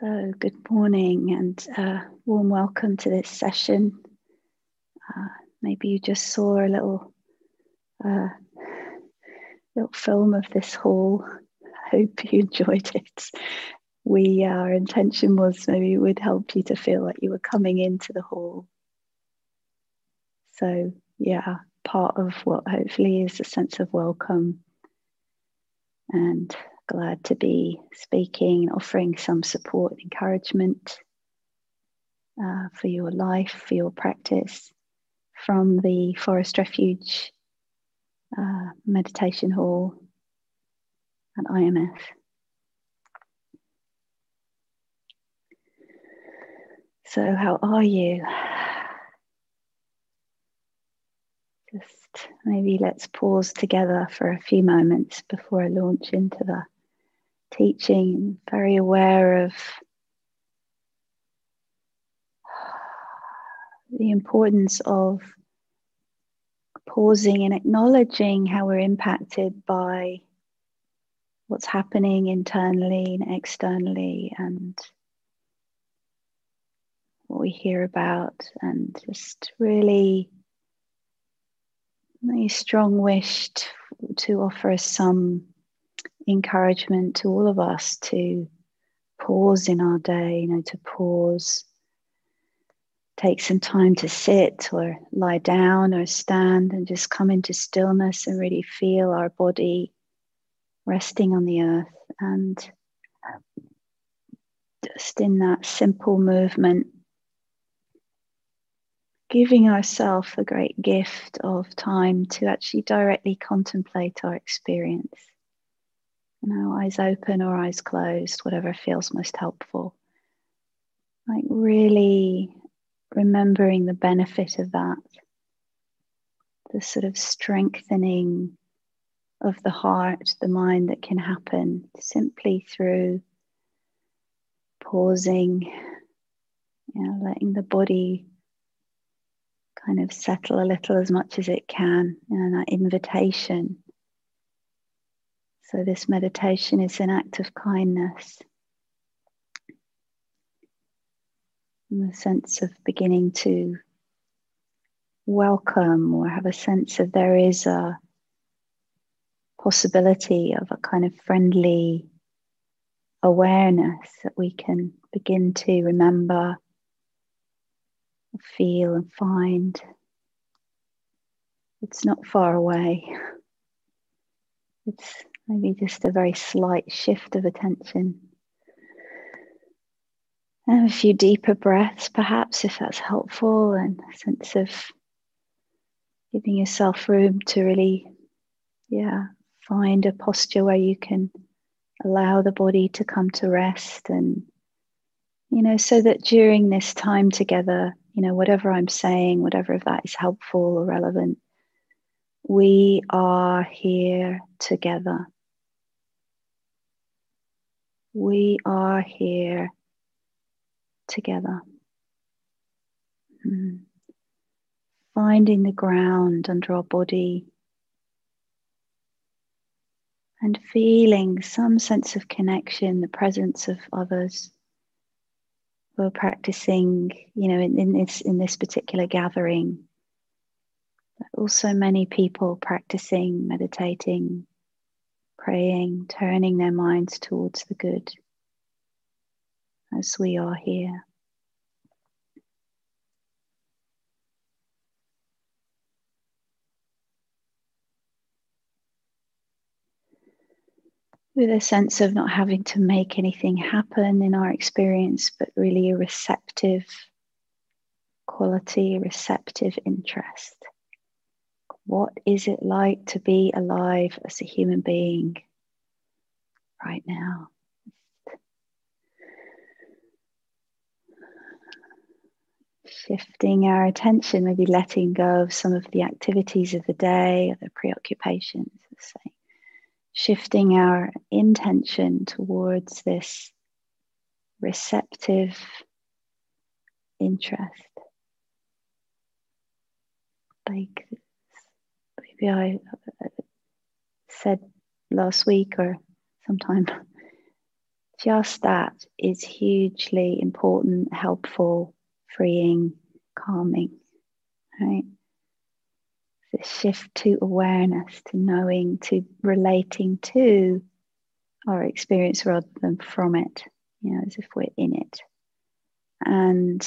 So, good morning and uh, warm welcome to this session. Uh, maybe you just saw a little uh, little film of this hall. I hope you enjoyed it. We our intention was maybe it would help you to feel like you were coming into the hall. So yeah, part of what hopefully is a sense of welcome and glad to be speaking, and offering some support, and encouragement uh, for your life, for your practice from the Forest Refuge uh, Meditation Hall at IMS. So, how are you? Just maybe let's pause together for a few moments before I launch into the teaching, very aware of the importance of pausing and acknowledging how we're impacted by what's happening internally and externally and what we hear about and just really a strong wish to, to offer us some encouragement to all of us to pause in our day, you know, to pause, take some time to sit or lie down or stand and just come into stillness and really feel our body resting on the earth. And just in that simple movement giving ourselves a great gift of time to actually directly contemplate our experience you know, eyes open or eyes closed, whatever feels most helpful. Like really remembering the benefit of that, the sort of strengthening of the heart, the mind that can happen simply through pausing, you know, letting the body kind of settle a little as much as it can, and you know, that invitation so, this meditation is an act of kindness. And the sense of beginning to welcome or have a sense of there is a possibility of a kind of friendly awareness that we can begin to remember, feel, and find. It's not far away. It's Maybe just a very slight shift of attention. And a few deeper breaths, perhaps, if that's helpful, and a sense of giving yourself room to really, yeah, find a posture where you can allow the body to come to rest and you know so that during this time together you know whatever i'm saying whatever of that is helpful or relevant we are here together we are here together. Mm. Finding the ground under our body and feeling some sense of connection, the presence of others who are practicing, you know, in, in this in this particular gathering. But also many people practicing, meditating, praying, turning their minds towards the good as we are here. With a sense of not having to make anything happen in our experience, but really a receptive quality, a receptive interest. What is it like to be alive as a human being right now? Shifting our attention, maybe letting go of some of the activities of the day or the preoccupations, say. Shifting our intention towards this receptive interest. Like maybe I uh, said last week or sometime just that is hugely important, helpful, freeing, calming, right? The shift to awareness, to knowing, to relating to our experience rather than from it, you know, as if we're in it. And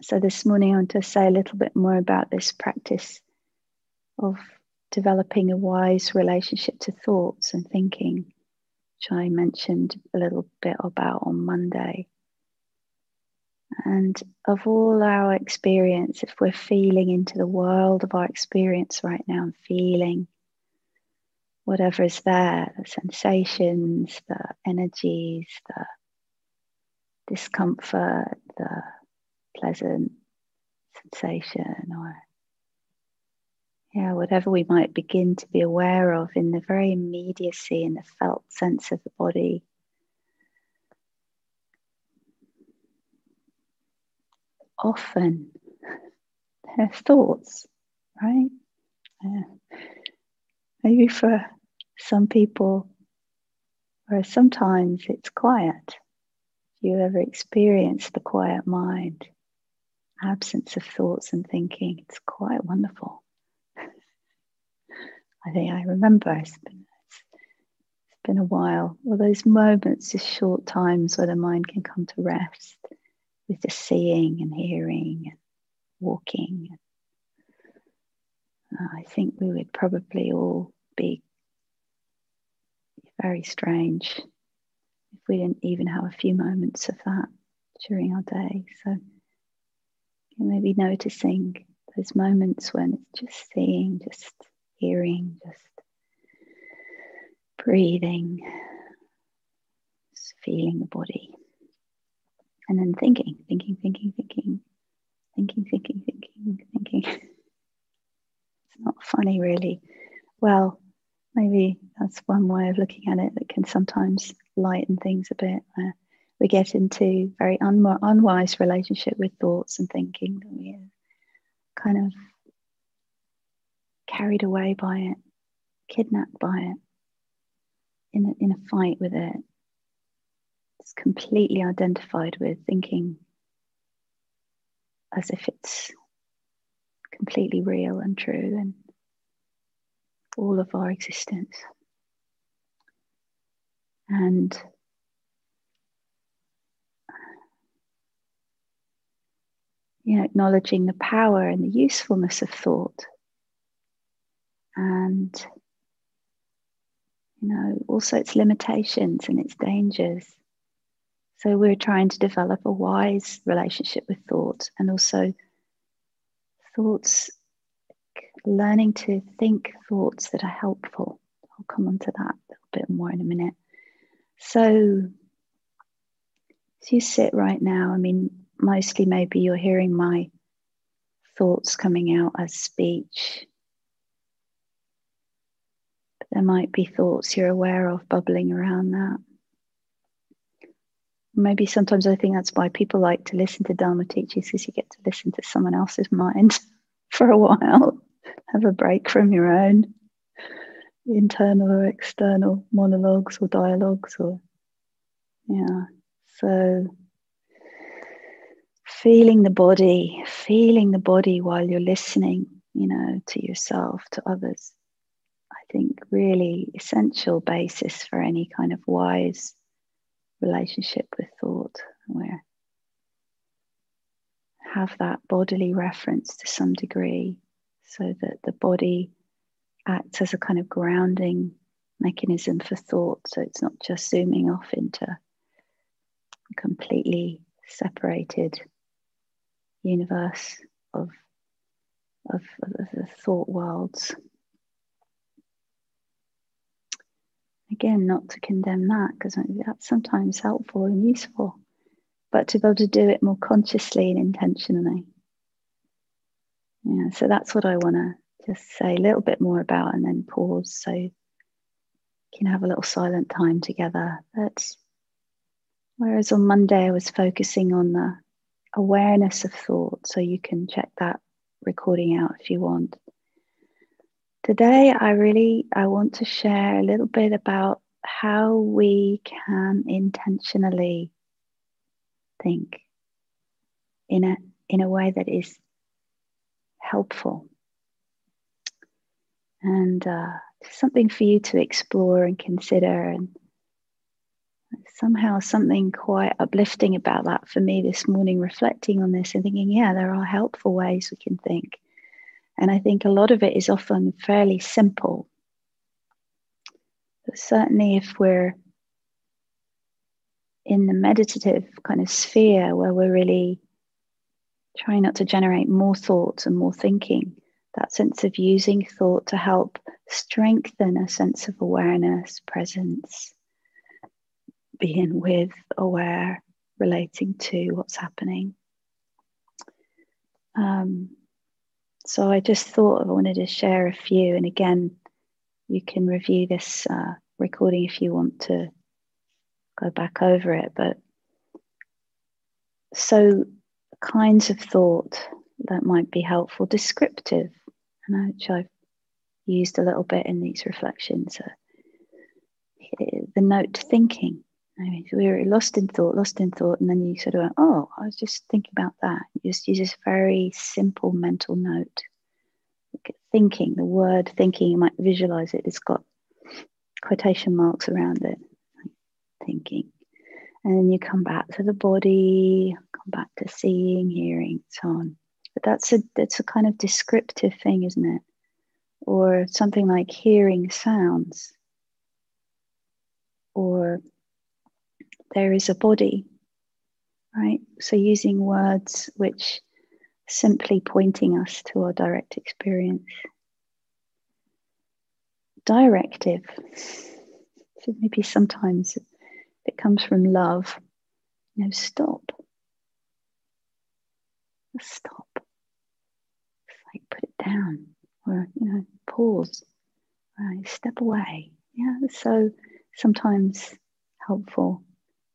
so this morning I want to say a little bit more about this practice of developing a wise relationship to thoughts and thinking, which I mentioned a little bit about on Monday. And of all our experience, if we're feeling into the world of our experience right now and feeling whatever is there the sensations, the energies, the discomfort, the pleasant sensation, or yeah, whatever we might begin to be aware of in the very immediacy and the felt sense of the body. Often there are thoughts, right? Yeah. Maybe for some people, or sometimes it's quiet. You ever experience the quiet mind, absence of thoughts and thinking? It's quite wonderful. I think I remember it's been, it's been a while. Well, those moments, just short times where the mind can come to rest with just seeing and hearing and walking. Uh, I think we would probably all be very strange if we didn't even have a few moments of that during our day. So maybe noticing those moments when it's just seeing, just hearing, just breathing, just feeling the body. And then thinking, thinking, thinking, thinking, thinking, thinking, thinking, thinking. it's not funny, really. Well, maybe that's one way of looking at it that can sometimes lighten things a bit. We get into very un- unwise relationship with thoughts and thinking that we kind of carried away by it, kidnapped by it, in a, in a fight with it. It's completely identified with thinking as if it's completely real and true and all of our existence. And you know, acknowledging the power and the usefulness of thought and you know also its limitations and its dangers so we're trying to develop a wise relationship with thought and also thoughts learning to think thoughts that are helpful. I'll come on to that a little bit more in a minute. So as you sit right now i mean mostly maybe you're hearing my thoughts coming out as speech there might be thoughts you're aware of bubbling around that. Maybe sometimes I think that's why people like to listen to Dharma teachers because you get to listen to someone else's mind for a while, have a break from your own internal or external monologues or dialogues or yeah. So feeling the body, feeling the body while you're listening, you know, to yourself, to others think, really essential basis for any kind of wise relationship with thought, where have that bodily reference to some degree so that the body acts as a kind of grounding mechanism for thought. So it's not just zooming off into a completely separated universe of, of, of the thought worlds. Again, not to condemn that because that's sometimes helpful and useful, but to be able to do it more consciously and intentionally. Yeah, so that's what I want to just say a little bit more about and then pause so you can have a little silent time together. That's whereas on Monday I was focusing on the awareness of thought, so you can check that recording out if you want. Today, I really I want to share a little bit about how we can intentionally think in a in a way that is helpful. And uh, something for you to explore and consider and somehow something quite uplifting about that for me this morning reflecting on this and thinking yeah there are helpful ways we can think and i think a lot of it is often fairly simple but certainly if we're in the meditative kind of sphere where we're really trying not to generate more thoughts and more thinking that sense of using thought to help strengthen a sense of awareness presence being with, aware, relating to what's happening. Um, so I just thought I wanted to share a few, and again, you can review this uh, recording if you want to go back over it. But so kinds of thought that might be helpful, descriptive, and which I've used a little bit in these reflections. Uh, the note thinking I mean, we were lost in thought, lost in thought, and then you sort of went, "Oh, I was just thinking about that." You just use this very simple mental note. Thinking, the word thinking, you might visualize it. It's got quotation marks around it. Thinking, and then you come back to the body, come back to seeing, hearing, so on. But that's a that's a kind of descriptive thing, isn't it? Or something like hearing sounds, or there is a body, right? So using words which simply pointing us to our direct experience. Directive. So maybe sometimes it comes from love. You know, stop. Stop. It's like put it down or, you know, pause. Right, step away. Yeah, so sometimes helpful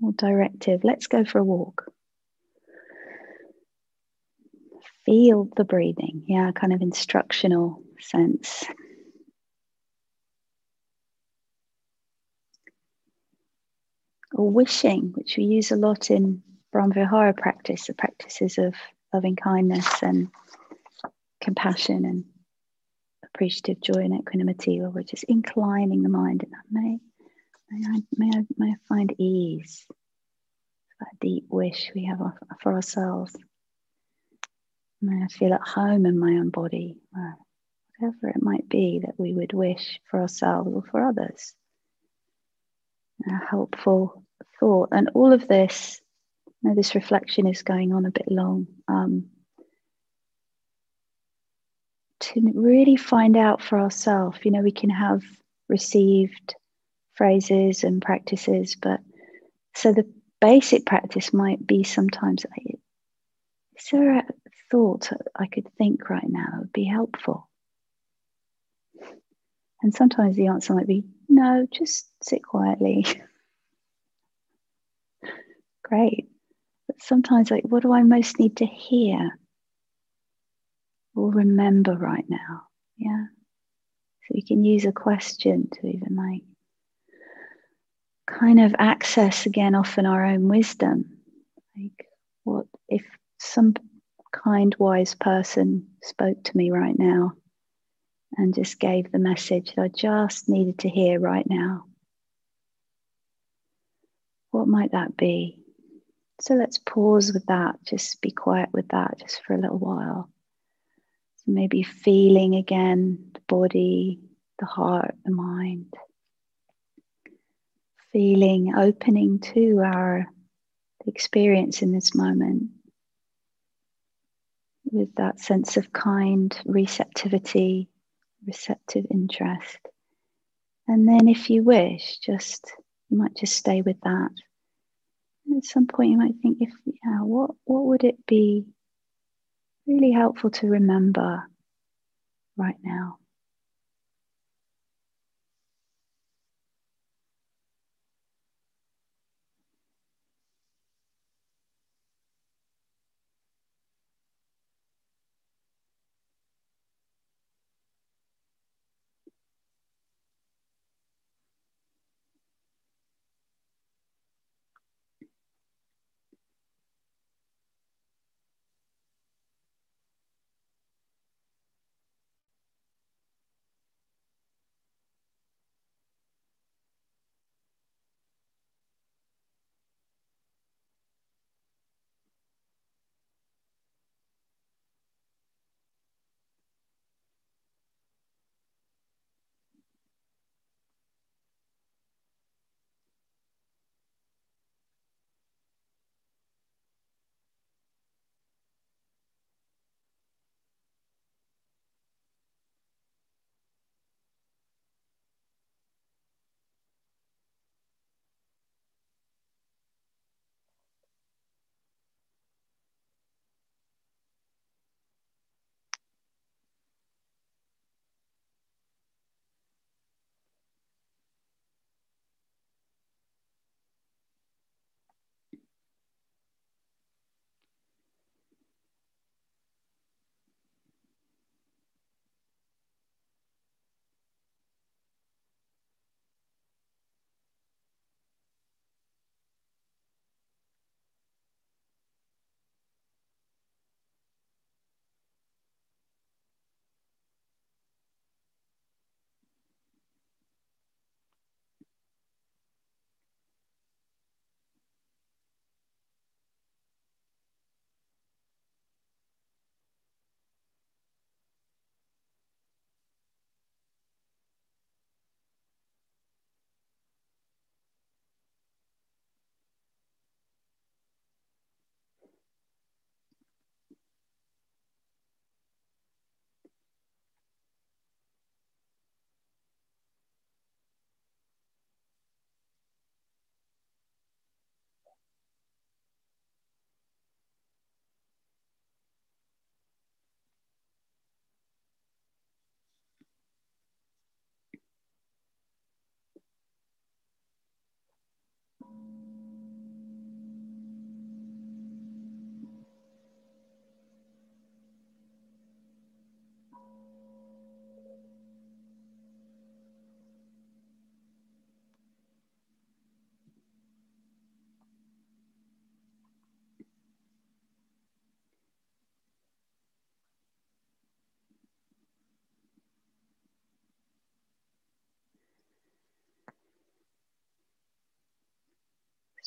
more directive. Let's go for a walk. Feel the breathing. Yeah, kind of instructional sense. Or wishing, which we use a lot in Brahmavihara practice, the practices of loving kindness and compassion and appreciative joy and equanimity, where we're just inclining the mind in that way. May I, may I, may I find ease, that deep wish we have for ourselves. May I feel at home in my own body, whatever it might be that we would wish for ourselves or for others. A helpful thought. And all of this, you know, this reflection is going on a bit long. Um, to really find out for ourselves, you know, we can have received phrases and practices. But so the basic practice might be sometimes is there a thought I could think right now that would be helpful? And sometimes the answer might be no, just sit quietly. Great. But sometimes, like, what do I most need to hear or remember right now? Yeah. So you can use a question to even like kind of access again often our own wisdom. Like, what if some kind, wise person spoke to me right now and just gave the message that I just needed to hear right now? What might that be? So let's pause with that, just be quiet with that just for a little while. So maybe feeling again the body, the heart, the mind feeling opening to our experience in this moment with that sense of kind receptivity, receptive interest. And then, if you wish, just you might just stay with that. And at some point, you might think, if yeah, what what would it be really helpful to remember right now?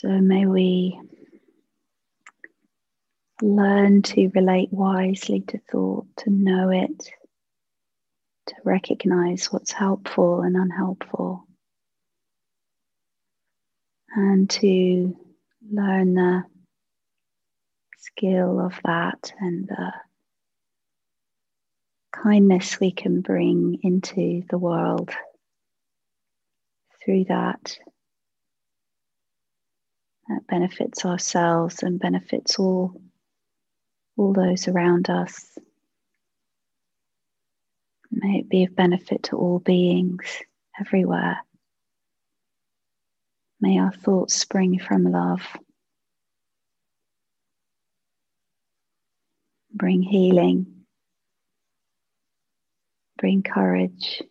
So may we learn to relate wisely to thought, to know it, to recognize what's helpful and unhelpful, and to learn the skill of that and the kindness we can bring into the world through that that benefits ourselves and benefits all all those around us. May it be of benefit to all beings everywhere. May our thoughts spring from love. Bring healing. Bring courage.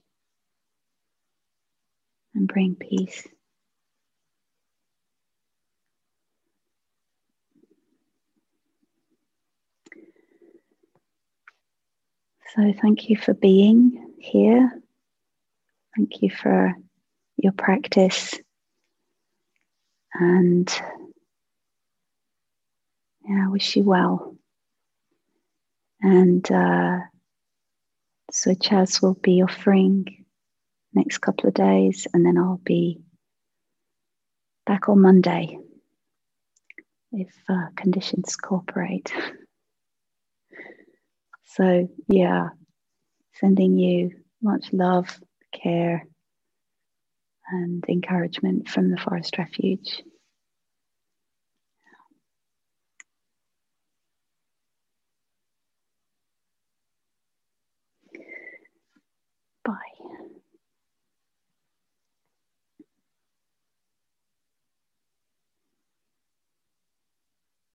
And bring peace. So, thank you for being here. Thank you for your practice. And yeah, I wish you well. And uh, so, Chas will be offering next couple of days, and then I'll be back on Monday if uh, conditions cooperate. so, yeah, sending you much love, care, and encouragement from the Forest Refuge.